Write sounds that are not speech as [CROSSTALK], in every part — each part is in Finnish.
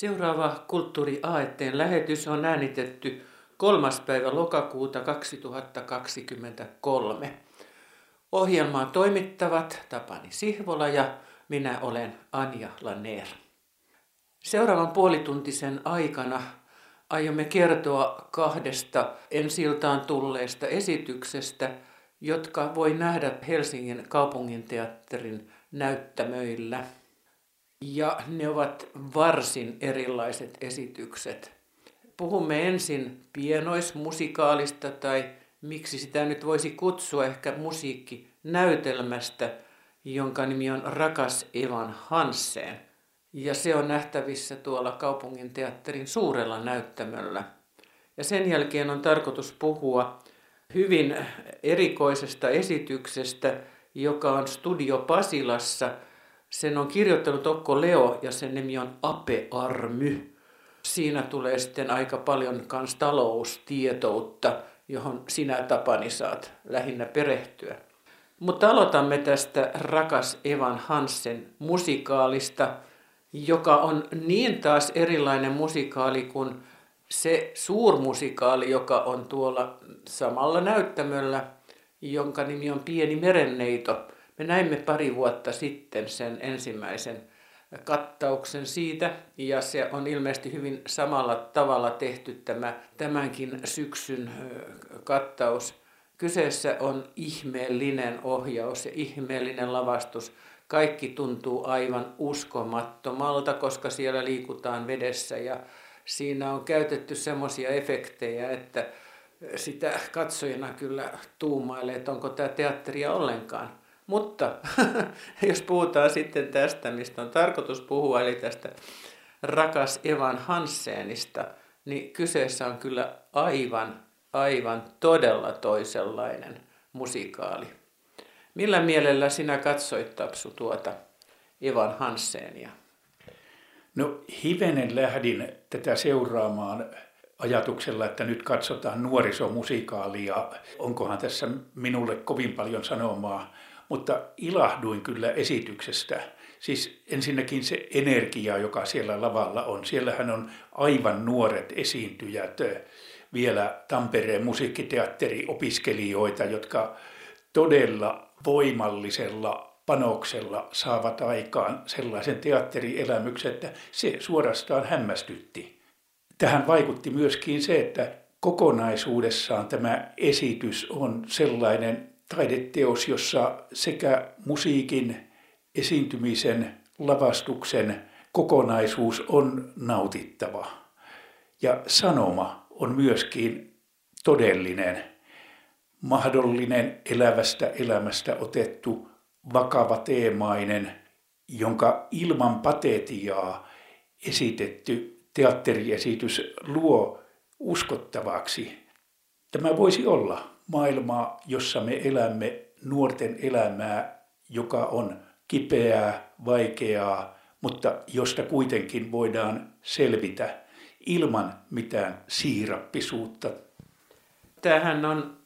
Seuraava Kulttuuri Aetteen lähetys on äänitetty 3. päivä lokakuuta 2023. Ohjelmaa toimittavat Tapani Sihvola ja minä olen Anja Laner. Seuraavan puolituntisen aikana aiomme kertoa kahdesta ensiltaan tulleesta esityksestä, jotka voi nähdä Helsingin kaupunginteatterin näyttämöillä. Ja ne ovat varsin erilaiset esitykset. Puhumme ensin pienoismusikaalista tai miksi sitä nyt voisi kutsua ehkä musiikkinäytelmästä, jonka nimi on Rakas Evan Hansen. Ja se on nähtävissä tuolla kaupungin teatterin suurella näyttämöllä. Ja sen jälkeen on tarkoitus puhua hyvin erikoisesta esityksestä, joka on Studio Pasilassa. Sen on kirjoittanut Okko Leo ja sen nimi on Ape Army. Siinä tulee sitten aika paljon kans taloustietoutta, johon sinä Tapani saat lähinnä perehtyä. Mutta aloitamme tästä Rakas Evan Hansen musikaalista, joka on niin taas erilainen musikaali kuin se suurmusikaali, joka on tuolla samalla näyttämöllä, jonka nimi on Pieni merenneito. Me näimme pari vuotta sitten sen ensimmäisen kattauksen siitä ja se on ilmeisesti hyvin samalla tavalla tehty tämä tämänkin syksyn kattaus. Kyseessä on ihmeellinen ohjaus ja ihmeellinen lavastus. Kaikki tuntuu aivan uskomattomalta, koska siellä liikutaan vedessä ja siinä on käytetty semmoisia efektejä, että sitä katsojana kyllä tuumailee, että onko tämä teatteria ollenkaan. Mutta [LAUGHS] jos puhutaan sitten tästä, mistä on tarkoitus puhua, eli tästä rakas Evan Hansenista, niin kyseessä on kyllä aivan, aivan todella toisenlainen musikaali. Millä mielellä sinä katsoit, Tapsu, tuota Evan Hansenia? No hivenen lähdin tätä seuraamaan ajatuksella, että nyt katsotaan nuorisomusikaalia. Onkohan tässä minulle kovin paljon sanomaa, mutta ilahduin kyllä esityksestä. Siis ensinnäkin se energia, joka siellä lavalla on. Siellähän on aivan nuoret esiintyjät, vielä Tampereen musiikkiteatteriopiskelijoita, jotka todella voimallisella panoksella saavat aikaan sellaisen teatterielämyksen, että se suorastaan hämmästytti. Tähän vaikutti myöskin se, että kokonaisuudessaan tämä esitys on sellainen taideteos, jossa sekä musiikin, esiintymisen, lavastuksen kokonaisuus on nautittava. Ja sanoma on myöskin todellinen, mahdollinen elävästä elämästä otettu vakava teemainen, jonka ilman patetiaa esitetty teatteriesitys luo uskottavaksi. Tämä voisi olla maailmaa, jossa me elämme nuorten elämää, joka on kipeää, vaikeaa, mutta josta kuitenkin voidaan selvitä ilman mitään siirappisuutta. Tämähän on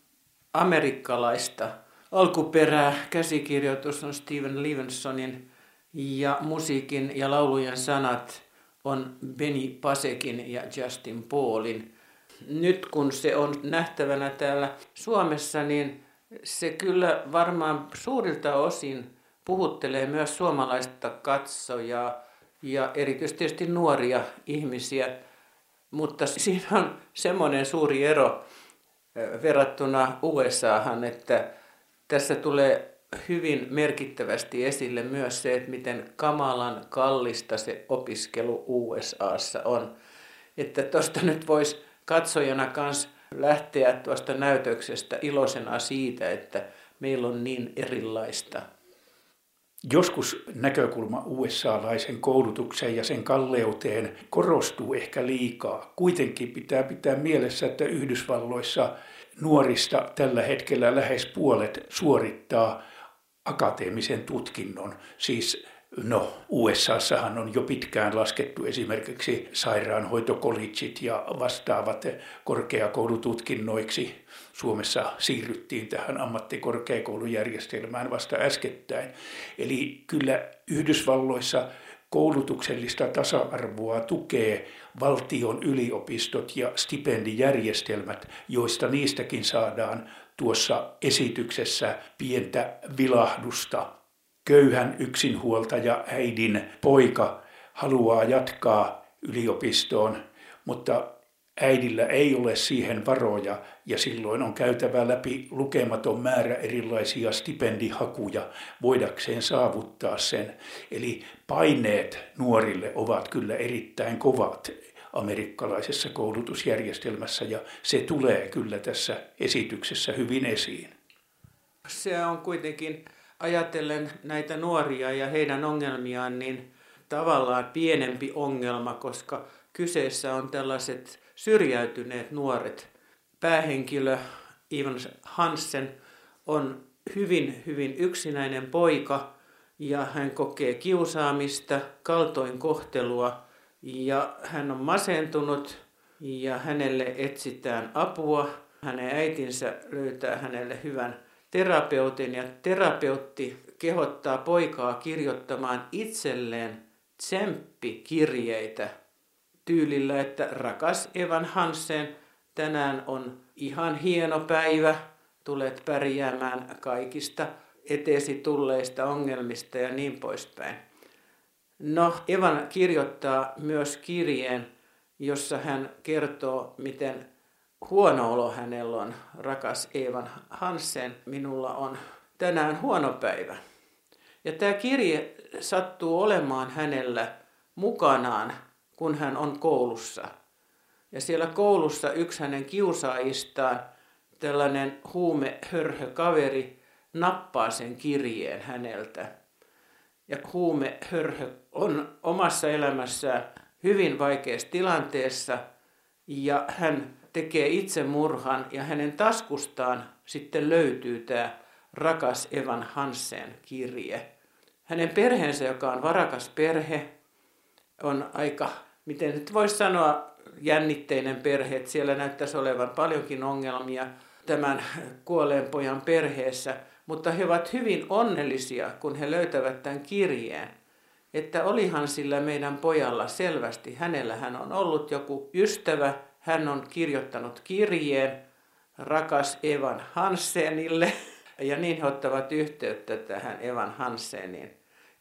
amerikkalaista alkuperää. Käsikirjoitus on Steven Levinsonin ja musiikin ja laulujen sanat on Benny Pasekin ja Justin Paulin nyt kun se on nähtävänä täällä Suomessa, niin se kyllä varmaan suurilta osin puhuttelee myös suomalaista katsojaa ja erityisesti tietysti nuoria ihmisiä. Mutta siinä on semmoinen suuri ero verrattuna USAhan, että tässä tulee hyvin merkittävästi esille myös se, että miten kamalan kallista se opiskelu USAssa on. Että tuosta nyt voisi katsojana kanssa lähteä tuosta näytöksestä iloisena siitä, että meillä on niin erilaista. Joskus näkökulma USA-laisen koulutukseen ja sen kalleuteen korostuu ehkä liikaa. Kuitenkin pitää pitää mielessä, että Yhdysvalloissa nuorista tällä hetkellä lähes puolet suorittaa akateemisen tutkinnon, siis No, USAssahan on jo pitkään laskettu esimerkiksi sairaanhoitokollegit ja vastaavat korkeakoulututkinnoiksi. Suomessa siirryttiin tähän ammattikorkeakoulujärjestelmään vasta äskettäin. Eli kyllä Yhdysvalloissa koulutuksellista tasa-arvoa tukee valtion yliopistot ja stipendijärjestelmät, joista niistäkin saadaan tuossa esityksessä pientä vilahdusta. Köyhän yksinhuoltaja äidin poika haluaa jatkaa yliopistoon, mutta äidillä ei ole siihen varoja ja silloin on käytävä läpi lukematon määrä erilaisia stipendihakuja voidakseen saavuttaa sen. Eli paineet nuorille ovat kyllä erittäin kovat amerikkalaisessa koulutusjärjestelmässä ja se tulee kyllä tässä esityksessä hyvin esiin. Se on kuitenkin, ajatellen näitä nuoria ja heidän ongelmiaan, niin tavallaan pienempi ongelma, koska kyseessä on tällaiset syrjäytyneet nuoret. Päähenkilö Ivan Hansen on hyvin, hyvin yksinäinen poika ja hän kokee kiusaamista, kaltoinkohtelua ja hän on masentunut ja hänelle etsitään apua. Hänen äitinsä löytää hänelle hyvän terapeutin ja terapeutti kehottaa poikaa kirjoittamaan itselleen tsemppikirjeitä tyylillä, että rakas Evan Hansen, tänään on ihan hieno päivä, tulet pärjäämään kaikista eteesi tulleista ongelmista ja niin poispäin. No, Evan kirjoittaa myös kirjeen, jossa hän kertoo, miten huono olo hänellä on. Rakas Evan Hansen, minulla on tänään huono päivä. Ja tämä kirje sattuu olemaan hänellä mukanaan, kun hän on koulussa. Ja siellä koulussa yksi hänen kiusaajistaan, tällainen huumehörhö kaveri, nappaa sen kirjeen häneltä. Ja huumehörhö on omassa elämässään hyvin vaikeassa tilanteessa ja hän tekee itsemurhan ja hänen taskustaan sitten löytyy tämä rakas Evan Hansen kirje. Hänen perheensä, joka on varakas perhe, on aika, miten nyt voisi sanoa, jännitteinen perhe. Että siellä näyttäisi olevan paljonkin ongelmia tämän kuolleen pojan perheessä, mutta he ovat hyvin onnellisia, kun he löytävät tämän kirjeen. Että olihan sillä meidän pojalla selvästi, hänellä hän on ollut joku ystävä, hän on kirjoittanut kirjeen rakas Evan Hansenille, ja niin he ottavat yhteyttä tähän Evan Hanseniin.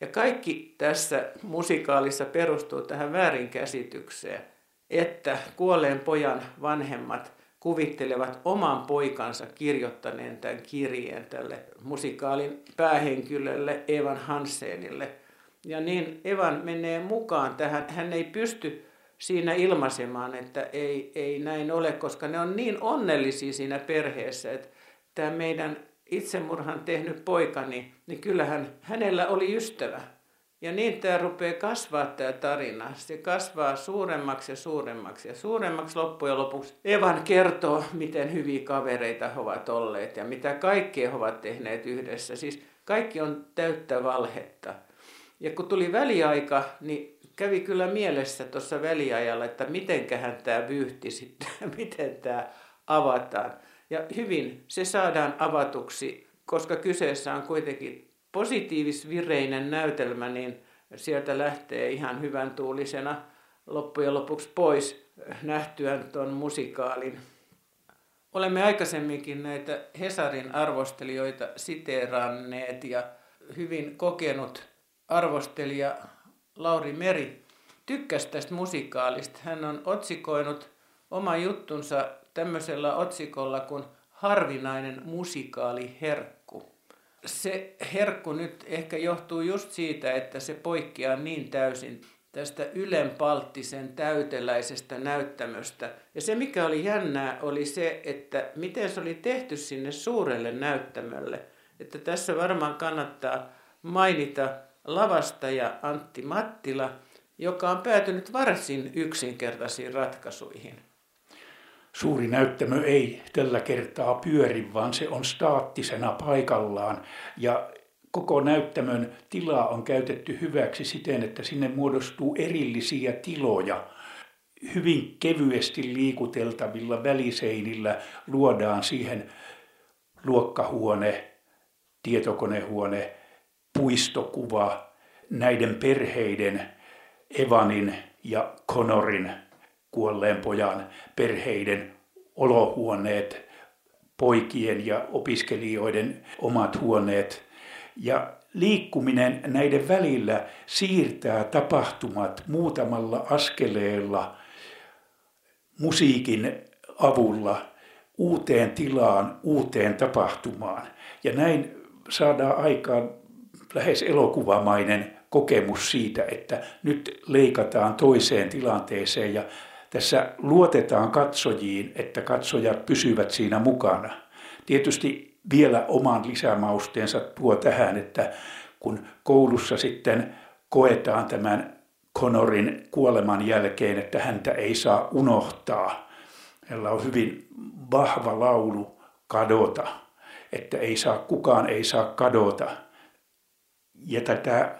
Ja kaikki tässä musikaalissa perustuu tähän väärinkäsitykseen, että kuolleen pojan vanhemmat kuvittelevat oman poikansa kirjoittaneen tämän kirjeen tälle musikaalin päähenkilölle Evan Hansenille. Ja niin Evan menee mukaan tähän. Hän ei pysty siinä ilmaisemaan, että ei, ei näin ole, koska ne on niin onnellisia siinä perheessä, että tämä meidän itsemurhan tehnyt poikani, niin kyllähän hänellä oli ystävä. Ja niin tämä rupeaa kasvaa tämä tarina. Se kasvaa suuremmaksi ja suuremmaksi ja suuremmaksi loppujen lopuksi. Evan kertoo, miten hyviä kavereita he ovat olleet ja mitä kaikkea he ovat tehneet yhdessä. Siis kaikki on täyttä valhetta. Ja kun tuli väliaika, niin kävi kyllä mielessä tuossa väliajalla, että mitenköhän tämä vyyhti sitten, [LAUGHS] miten tämä avataan. Ja hyvin se saadaan avatuksi, koska kyseessä on kuitenkin positiivisvireinen näytelmä, niin sieltä lähtee ihan hyvän tuulisena loppujen lopuksi pois nähtyään tuon musikaalin. Olemme aikaisemminkin näitä Hesarin arvostelijoita siteeranneet ja hyvin kokenut arvostelija Lauri Meri tykkäsi tästä musikaalista. Hän on otsikoinut oma juttunsa tämmöisellä otsikolla kuin Harvinainen musikaali herkku. Se herkku nyt ehkä johtuu just siitä, että se poikkeaa niin täysin tästä ylenpalttisen täyteläisestä näyttämöstä. Ja se mikä oli jännää oli se, että miten se oli tehty sinne suurelle näyttämölle. Että tässä varmaan kannattaa mainita lavastaja Antti Mattila, joka on päätynyt varsin yksinkertaisiin ratkaisuihin. Suuri näyttämö ei tällä kertaa pyöri, vaan se on staattisena paikallaan ja koko näyttämön tilaa on käytetty hyväksi siten, että sinne muodostuu erillisiä tiloja. Hyvin kevyesti liikuteltavilla väliseinillä luodaan siihen luokkahuone, tietokonehuone, puistokuva näiden perheiden Evanin ja Conorin kuolleen pojan perheiden olohuoneet, poikien ja opiskelijoiden omat huoneet. Ja liikkuminen näiden välillä siirtää tapahtumat muutamalla askeleella musiikin avulla uuteen tilaan, uuteen tapahtumaan. Ja näin saadaan aikaan lähes elokuvamainen kokemus siitä, että nyt leikataan toiseen tilanteeseen ja tässä luotetaan katsojiin, että katsojat pysyvät siinä mukana. Tietysti vielä oman lisämausteensa tuo tähän, että kun koulussa sitten koetaan tämän Connorin kuoleman jälkeen, että häntä ei saa unohtaa. Hänellä on hyvin vahva laulu kadota, että ei saa, kukaan ei saa kadota. Ja tätä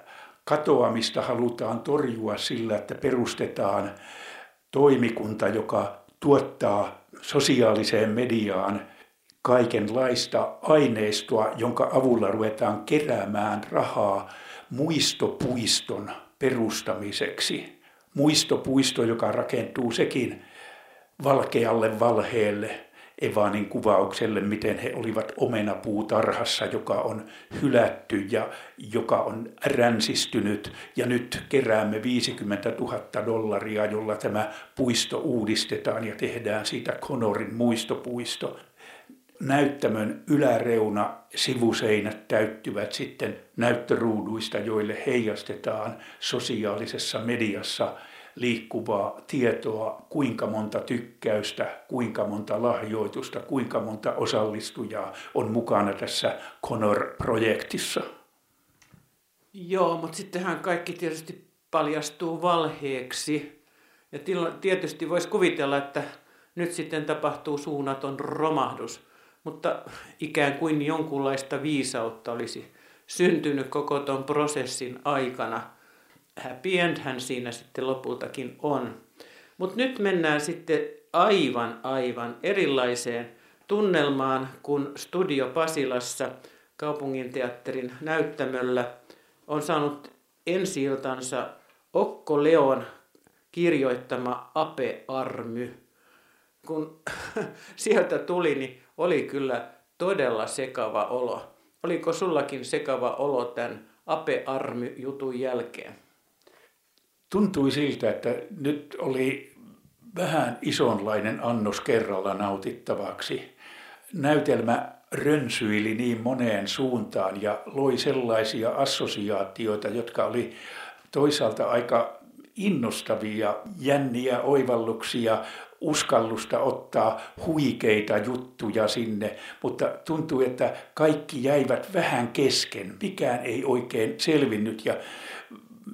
katoamista halutaan torjua sillä, että perustetaan toimikunta, joka tuottaa sosiaaliseen mediaan kaikenlaista aineistoa, jonka avulla ruvetaan keräämään rahaa muistopuiston perustamiseksi. Muistopuisto, joka rakentuu sekin valkealle valheelle, Evanin kuvaukselle, miten he olivat omenapuutarhassa, joka on hylätty ja joka on ränsistynyt. Ja nyt keräämme 50 000 dollaria, jolla tämä puisto uudistetaan ja tehdään siitä Konorin muistopuisto. Näyttämön yläreuna sivuseinät täyttyvät sitten näyttöruuduista, joille heijastetaan sosiaalisessa mediassa – liikkuvaa tietoa, kuinka monta tykkäystä, kuinka monta lahjoitusta, kuinka monta osallistujaa on mukana tässä Connor-projektissa. Joo, mutta sittenhän kaikki tietysti paljastuu valheeksi. Ja tietysti voisi kuvitella, että nyt sitten tapahtuu suunnaton romahdus. Mutta ikään kuin jonkunlaista viisautta olisi syntynyt koko tuon prosessin aikana – happy endhän siinä sitten lopultakin on. Mutta nyt mennään sitten aivan aivan erilaiseen tunnelmaan, kun Studio Pasilassa kaupunginteatterin näyttämöllä on saanut ensi Okko Leon kirjoittama Ape Army. Kun [LAUGHS] sieltä tuli, niin oli kyllä todella sekava olo. Oliko sullakin sekava olo tämän Ape Army-jutun jälkeen? Tuntui siltä, että nyt oli vähän isonlainen annos kerralla nautittavaksi. Näytelmä rönsyili niin moneen suuntaan ja loi sellaisia assosiaatioita, jotka oli toisaalta aika innostavia, jänniä oivalluksia, uskallusta ottaa huikeita juttuja sinne, mutta tuntui, että kaikki jäivät vähän kesken. Mikään ei oikein selvinnyt ja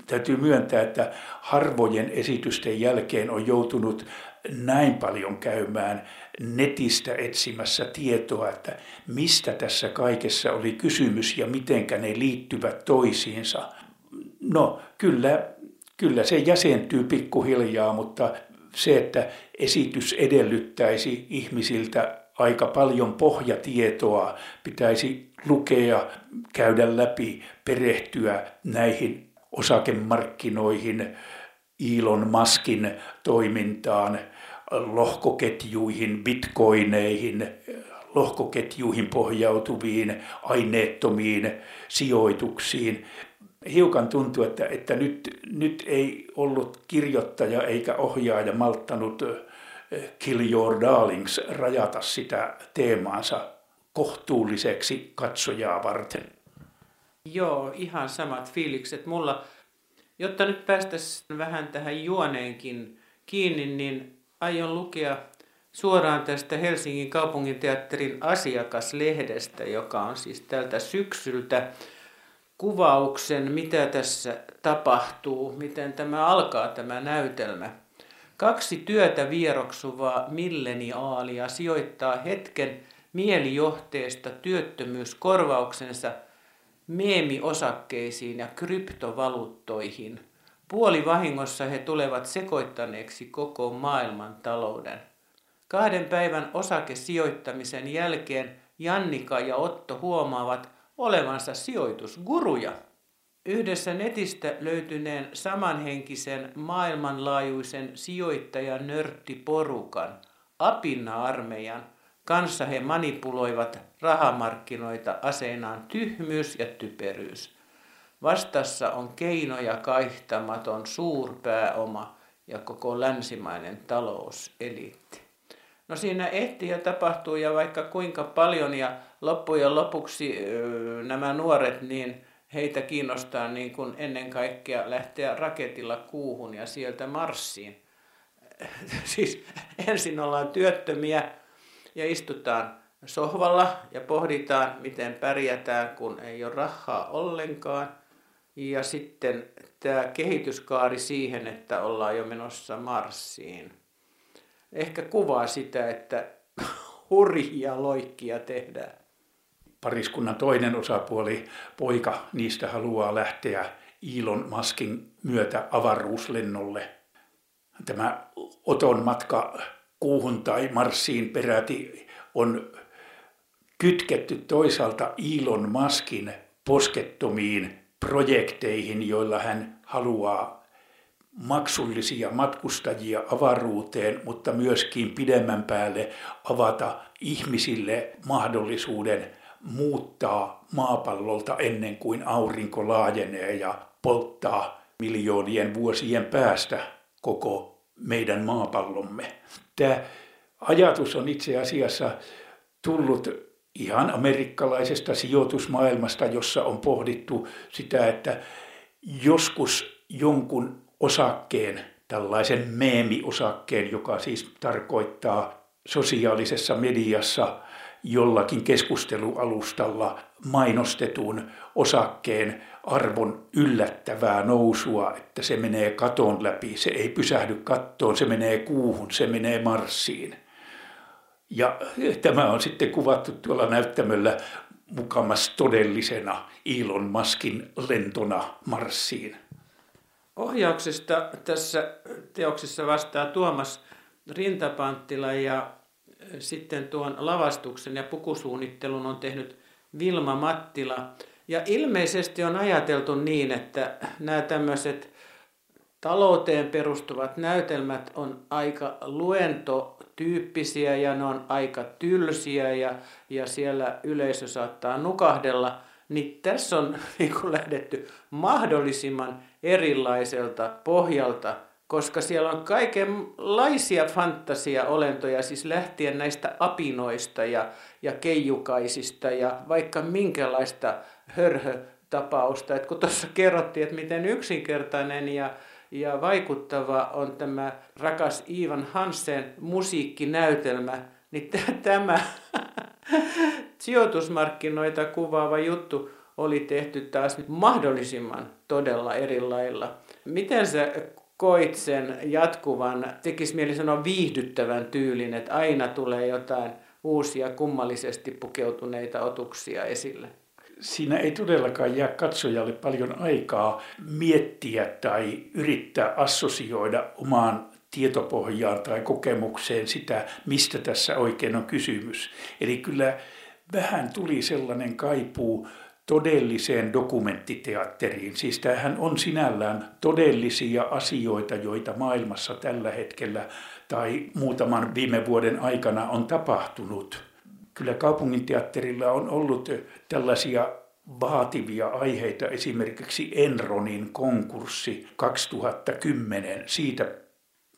täytyy myöntää, että harvojen esitysten jälkeen on joutunut näin paljon käymään netistä etsimässä tietoa, että mistä tässä kaikessa oli kysymys ja mitenkä ne liittyvät toisiinsa. No kyllä, kyllä se jäsentyy pikkuhiljaa, mutta se, että esitys edellyttäisi ihmisiltä aika paljon pohjatietoa, pitäisi lukea, käydä läpi, perehtyä näihin osakemarkkinoihin, Elon Muskin toimintaan, lohkoketjuihin, bitcoineihin, lohkoketjuihin pohjautuviin aineettomiin sijoituksiin. Hiukan tuntuu, että, että nyt, nyt ei ollut kirjoittaja eikä ohjaaja malttanut eh, Kill Your Darlings rajata sitä teemaansa kohtuulliseksi katsojaa varten. Joo, ihan samat fiilikset mulla. Jotta nyt päästäisiin vähän tähän juoneenkin kiinni, niin aion lukea suoraan tästä Helsingin kaupunginteatterin asiakaslehdestä, joka on siis tältä syksyltä kuvauksen, mitä tässä tapahtuu, miten tämä alkaa tämä näytelmä. Kaksi työtä vieroksuvaa milleniaalia sijoittaa hetken mielijohteesta työttömyyskorvauksensa – meemiosakkeisiin ja kryptovaluuttoihin. Puoli vahingossa he tulevat sekoittaneeksi koko maailman talouden. Kahden päivän osakesijoittamisen jälkeen Jannika ja Otto huomaavat olevansa sijoitusguruja. yhdessä netistä löytyneen samanhenkisen maailmanlaajuisen sijoittajan nörttiporukan, Apinna-armeijan, kanssa he manipuloivat rahamarkkinoita aseinaan tyhmyys ja typeryys. Vastassa on keinoja kaihtamaton suurpääoma ja koko länsimainen talouseliitti. No siinä ehtii ja tapahtuu ja vaikka kuinka paljon ja loppujen lopuksi nämä nuoret, niin heitä kiinnostaa niin kuin ennen kaikkea lähteä raketilla kuuhun ja sieltä Marsiin. [LAUGHS] siis ensin ollaan työttömiä ja istutaan sohvalla ja pohditaan, miten pärjätään, kun ei ole rahaa ollenkaan. Ja sitten tämä kehityskaari siihen, että ollaan jo menossa Marsiin. Ehkä kuvaa sitä, että [LAUGHS] hurjia loikkia tehdään. Pariskunnan toinen osapuoli, poika, niistä haluaa lähteä Elon Muskin myötä avaruuslennolle. Tämä Oton matka kuuhun tai Marsiin peräti on kytketty toisaalta Elon Muskin poskettomiin projekteihin, joilla hän haluaa maksullisia matkustajia avaruuteen, mutta myöskin pidemmän päälle avata ihmisille mahdollisuuden muuttaa maapallolta ennen kuin aurinko laajenee ja polttaa miljoonien vuosien päästä koko meidän maapallomme. Tämä ajatus on itse asiassa tullut ihan amerikkalaisesta sijoitusmaailmasta, jossa on pohdittu sitä, että joskus jonkun osakkeen, tällaisen meemiosakkeen, joka siis tarkoittaa sosiaalisessa mediassa jollakin keskustelualustalla mainostetun osakkeen arvon yllättävää nousua, että se menee katon läpi, se ei pysähdy kattoon, se menee kuuhun, se menee marssiin. Ja tämä on sitten kuvattu tuolla näyttämöllä mukamas todellisena Elon Muskin lentona Marsiin. Ohjauksesta tässä teoksessa vastaa Tuomas Rintapanttila ja sitten tuon lavastuksen ja pukusuunnittelun on tehnyt Vilma Mattila. Ja ilmeisesti on ajateltu niin, että nämä tämmöiset talouteen perustuvat näytelmät on aika luentotyyppisiä ja ne on aika tylsiä ja, ja siellä yleisö saattaa nukahdella. Niin tässä on [LAUGHS] niin lähdetty mahdollisimman erilaiselta pohjalta – koska siellä on kaikenlaisia fantasia-olentoja, siis lähtien näistä apinoista ja, ja keijukaisista ja vaikka minkälaista hörhötapausta. Et kun tuossa kerrottiin, että miten yksinkertainen ja, ja vaikuttava on tämä rakas Ivan Hansen musiikkinäytelmä, niin tämä [LAUGHS] sijoitusmarkkinoita kuvaava juttu oli tehty taas mahdollisimman todella eri lailla. Miten sä koit sen jatkuvan, tekisi mieli sanoa viihdyttävän tyylin, että aina tulee jotain uusia kummallisesti pukeutuneita otuksia esille? Siinä ei todellakaan jää katsojalle paljon aikaa miettiä tai yrittää assosioida omaan tietopohjaan tai kokemukseen sitä, mistä tässä oikein on kysymys. Eli kyllä vähän tuli sellainen kaipuu todelliseen dokumenttiteatteriin. Siis tämähän on sinällään todellisia asioita, joita maailmassa tällä hetkellä tai muutaman viime vuoden aikana on tapahtunut. Kyllä kaupunginteatterilla on ollut tällaisia vaativia aiheita, esimerkiksi Enronin konkurssi 2010, siitä,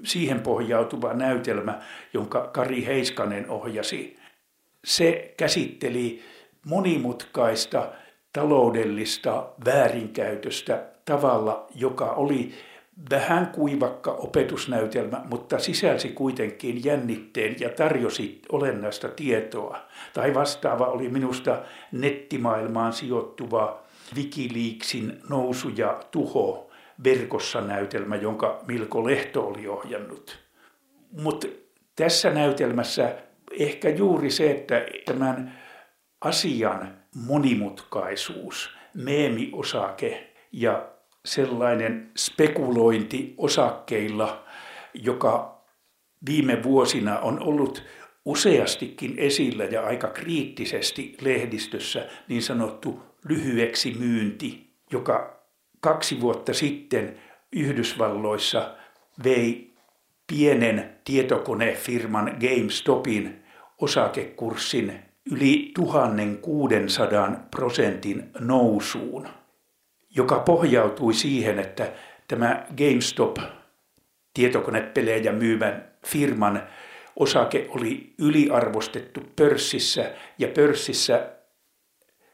siihen pohjautuva näytelmä, jonka Kari Heiskanen ohjasi. Se käsitteli monimutkaista taloudellista väärinkäytöstä tavalla, joka oli vähän kuivakka opetusnäytelmä, mutta sisälsi kuitenkin jännitteen ja tarjosi olennaista tietoa. Tai vastaava oli minusta nettimaailmaan sijoittuva Wikileaksin nousu ja tuho verkossa näytelmä, jonka Milko Lehto oli ohjannut. Mutta tässä näytelmässä ehkä juuri se, että tämän asian monimutkaisuus, meemiosake ja sellainen spekulointi osakkeilla, joka viime vuosina on ollut useastikin esillä ja aika kriittisesti lehdistössä niin sanottu lyhyeksi myynti, joka kaksi vuotta sitten Yhdysvalloissa vei pienen tietokonefirman GameStopin osakekurssin yli 1600 prosentin nousuun, joka pohjautui siihen, että tämä GameStop tietokonepelejä myyvän firman osake oli yliarvostettu pörssissä ja pörssissä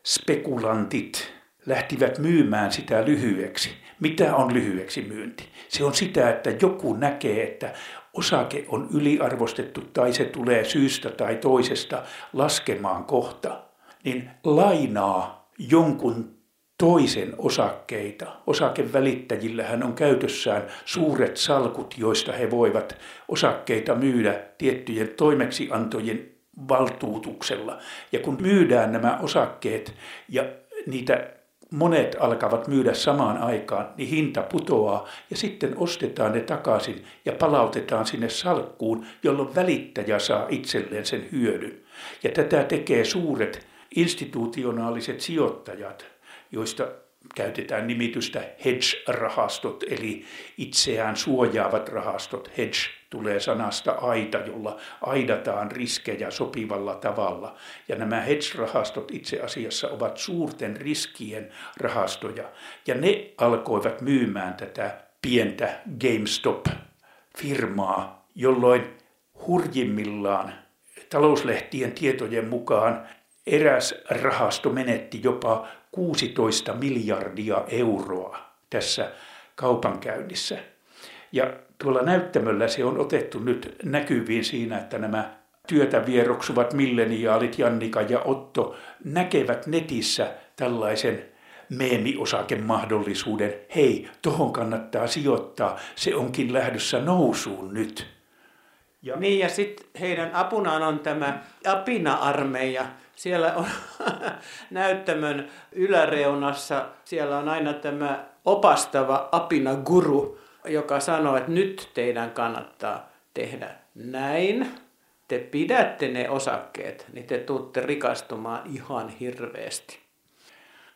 spekulantit lähtivät myymään sitä lyhyeksi. Mitä on lyhyeksi myynti? Se on sitä, että joku näkee, että osake on yliarvostettu tai se tulee syystä tai toisesta laskemaan kohta, niin lainaa jonkun toisen osakkeita. Osakevälittäjillähän on käytössään suuret salkut, joista he voivat osakkeita myydä tiettyjen toimeksiantojen valtuutuksella. Ja kun myydään nämä osakkeet ja niitä monet alkavat myydä samaan aikaan, niin hinta putoaa ja sitten ostetaan ne takaisin ja palautetaan sinne salkkuun, jolloin välittäjä saa itselleen sen hyödyn. Ja tätä tekee suuret institutionaaliset sijoittajat, joista käytetään nimitystä hedge-rahastot, eli itseään suojaavat rahastot. Hedge tulee sanasta aita, jolla aidataan riskejä sopivalla tavalla. Ja nämä hedge-rahastot itse asiassa ovat suurten riskien rahastoja. Ja ne alkoivat myymään tätä pientä GameStop-firmaa, jolloin hurjimmillaan talouslehtien tietojen mukaan eräs rahasto menetti jopa 16 miljardia euroa tässä kaupankäynnissä. Ja tuolla näyttämöllä se on otettu nyt näkyviin siinä, että nämä työtä vieroksuvat milleniaalit Jannika ja Otto näkevät netissä tällaisen meemiosakemahdollisuuden. Hei, tohon kannattaa sijoittaa, se onkin lähdössä nousuun nyt. Ja... Niin ja sitten heidän apunaan on tämä Apina-armeija, siellä on [LAUGHS] näyttämön yläreunassa, siellä on aina tämä opastava apina guru, joka sanoo, että nyt teidän kannattaa tehdä näin. Te pidätte ne osakkeet, niin te tuutte rikastumaan ihan hirveästi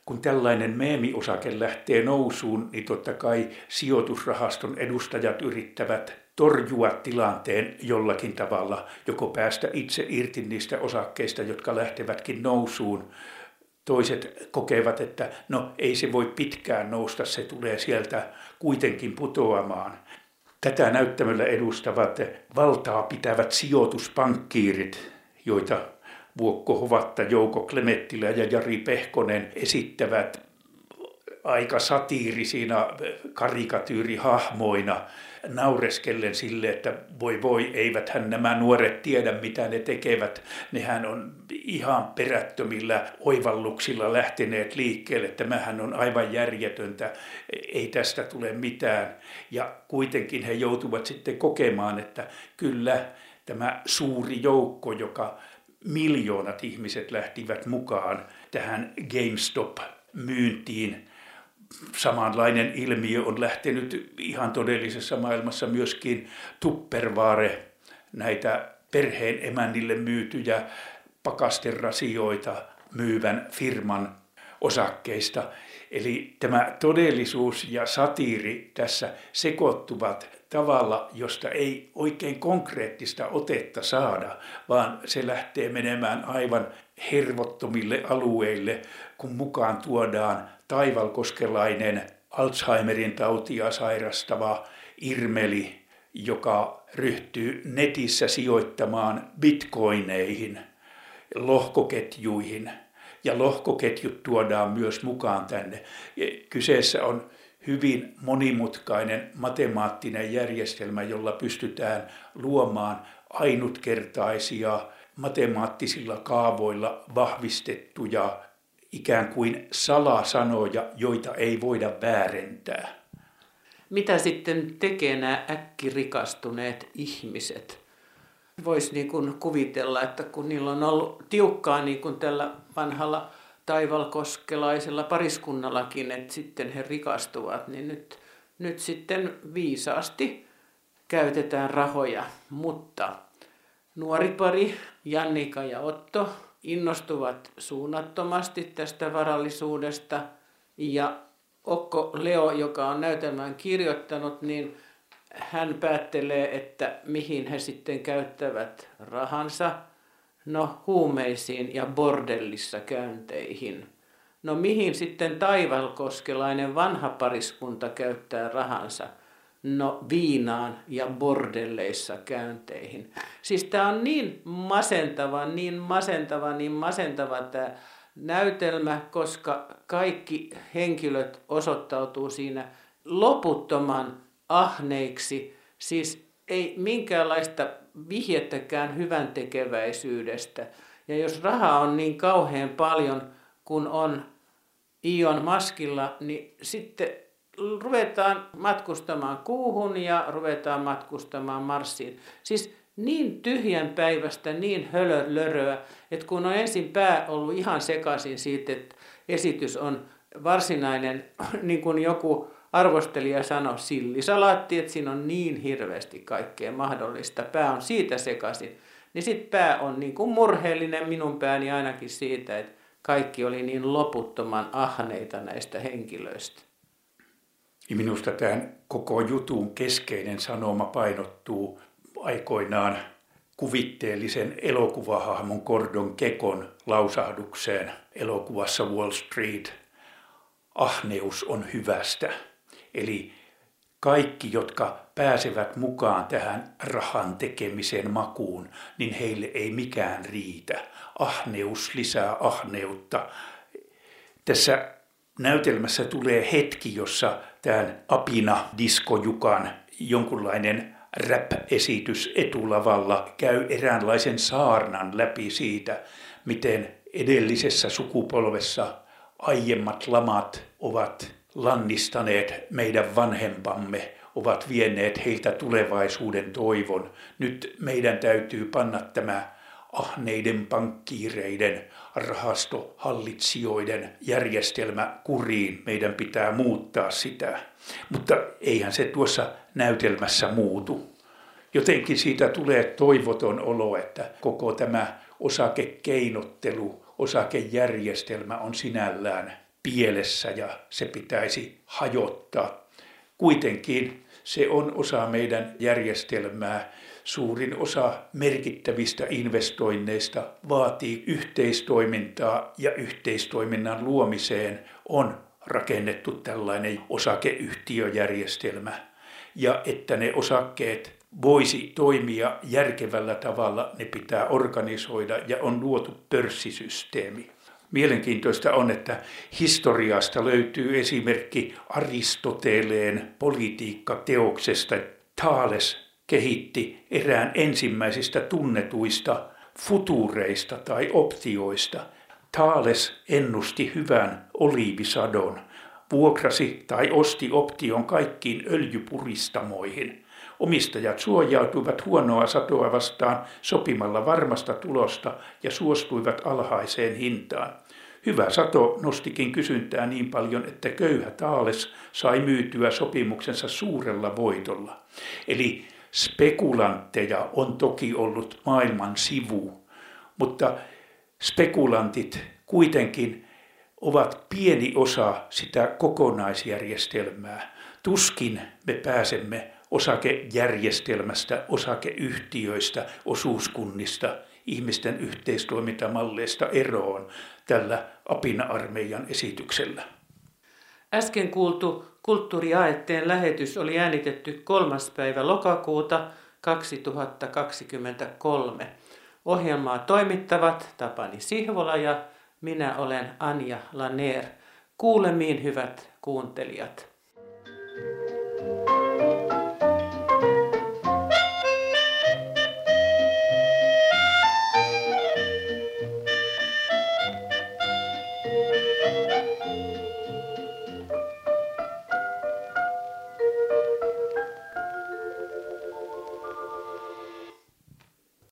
kun tällainen meemiosake lähtee nousuun, niin totta kai sijoitusrahaston edustajat yrittävät torjua tilanteen jollakin tavalla, joko päästä itse irti niistä osakkeista, jotka lähtevätkin nousuun. Toiset kokevat, että no ei se voi pitkään nousta, se tulee sieltä kuitenkin putoamaan. Tätä näyttämöllä edustavat valtaa pitävät sijoituspankkiirit, joita Vuokko Hovatta, Jouko Klemettilä ja Jari Pehkonen esittävät aika satiirisina karikatyyrihahmoina naureskellen sille, että voi voi, eiväthän nämä nuoret tiedä mitä ne tekevät. Nehän on ihan perättömillä oivalluksilla lähteneet liikkeelle. Tämähän on aivan järjetöntä, ei tästä tule mitään. Ja kuitenkin he joutuvat sitten kokemaan, että kyllä tämä suuri joukko, joka miljoonat ihmiset lähtivät mukaan tähän GameStop-myyntiin. Samanlainen ilmiö on lähtenyt ihan todellisessa maailmassa myöskin Tupperware, näitä perheen emännille myytyjä pakasterasioita myyvän firman osakkeista. Eli tämä todellisuus ja satiiri tässä sekoittuvat tavalla, josta ei oikein konkreettista otetta saada, vaan se lähtee menemään aivan hervottomille alueille, kun mukaan tuodaan taivalkoskelainen Alzheimerin tautia sairastava Irmeli, joka ryhtyy netissä sijoittamaan bitcoineihin, lohkoketjuihin. Ja lohkoketjut tuodaan myös mukaan tänne. Kyseessä on hyvin monimutkainen matemaattinen järjestelmä, jolla pystytään luomaan ainutkertaisia matemaattisilla kaavoilla vahvistettuja ikään kuin salasanoja, joita ei voida väärentää. Mitä sitten tekee nämä äkkirikastuneet ihmiset? Voisi niin kuin kuvitella, että kun niillä on ollut tiukkaa niin kuin tällä vanhalla taivalkoskelaisella pariskunnallakin, että sitten he rikastuvat, niin nyt, nyt sitten viisaasti käytetään rahoja. Mutta nuori pari, Jannika ja Otto, innostuvat suunnattomasti tästä varallisuudesta ja Okko Leo, joka on näytelmän kirjoittanut, niin hän päättelee, että mihin he sitten käyttävät rahansa. No huumeisiin ja bordellissa käynteihin. No mihin sitten taivalkoskelainen vanha pariskunta käyttää rahansa? No viinaan ja bordelleissa käynteihin. Siis tämä on niin masentava, niin masentava, niin masentava tämä näytelmä, koska kaikki henkilöt osoittautuu siinä loputtoman ahneiksi. Siis ei minkäänlaista vihjettäkään hyvän tekeväisyydestä. Ja jos rahaa on niin kauhean paljon kuin on Ion maskilla, niin sitten ruvetaan matkustamaan kuuhun ja ruvetaan matkustamaan Marsiin. Siis niin tyhjän päivästä, niin hölölöröä, että kun on ensin pää ollut ihan sekaisin siitä, että esitys on varsinainen, [CLEARS THROAT] niin kuin joku arvostelija sanoi, sillisalaatti, että siinä on niin hirveästi kaikkea mahdollista. Pää on siitä sekaisin. Niin sitten pää on niin kuin murheellinen minun pääni ainakin siitä, että kaikki oli niin loputtoman ahneita näistä henkilöistä. Ja minusta tämän koko jutun keskeinen sanoma painottuu aikoinaan kuvitteellisen elokuvahahmon Gordon Kekon lausahdukseen elokuvassa Wall Street. Ahneus on hyvästä. Eli kaikki, jotka pääsevät mukaan tähän rahan tekemisen makuun, niin heille ei mikään riitä. Ahneus lisää ahneutta. Tässä näytelmässä tulee hetki, jossa tämän Apina diskojukan jonkunlainen rap-esitys etulavalla käy eräänlaisen saarnan läpi siitä, miten edellisessä sukupolvessa aiemmat lamat ovat lannistaneet meidän vanhempamme, ovat vieneet heiltä tulevaisuuden toivon. Nyt meidän täytyy panna tämä ahneiden pankkiireiden, rahastohallitsijoiden järjestelmä kuriin. Meidän pitää muuttaa sitä. Mutta eihän se tuossa näytelmässä muutu. Jotenkin siitä tulee toivoton olo, että koko tämä osakekeinottelu, osakejärjestelmä on sinällään pielessä ja se pitäisi hajottaa. Kuitenkin se on osa meidän järjestelmää. Suurin osa merkittävistä investoinneista vaatii yhteistoimintaa ja yhteistoiminnan luomiseen on rakennettu tällainen osakeyhtiöjärjestelmä. Ja että ne osakkeet voisi toimia järkevällä tavalla, ne pitää organisoida ja on luotu pörssisysteemi. Mielenkiintoista on, että historiasta löytyy esimerkki Aristoteleen politiikkateoksesta. Thales kehitti erään ensimmäisistä tunnetuista futureista tai optioista. Thales ennusti hyvän oliivisadon, vuokrasi tai osti option kaikkiin öljypuristamoihin. Omistajat suojautuivat huonoa satoa vastaan sopimalla varmasta tulosta ja suostuivat alhaiseen hintaan. Hyvä sato nostikin kysyntää niin paljon, että köyhä Taales sai myytyä sopimuksensa suurella voitolla. Eli spekulantteja on toki ollut maailman sivu, mutta spekulantit kuitenkin ovat pieni osa sitä kokonaisjärjestelmää. Tuskin me pääsemme osakejärjestelmästä, osakeyhtiöistä, osuuskunnista, ihmisten yhteistoimintamalleista eroon tällä Apina-armeijan esityksellä. Äsken kuultu kulttuuriaetteen lähetys oli äänitetty 3. päivä lokakuuta 2023. Ohjelmaa toimittavat Tapani Sihvola ja minä olen Anja Laner. Kuulemiin hyvät kuuntelijat.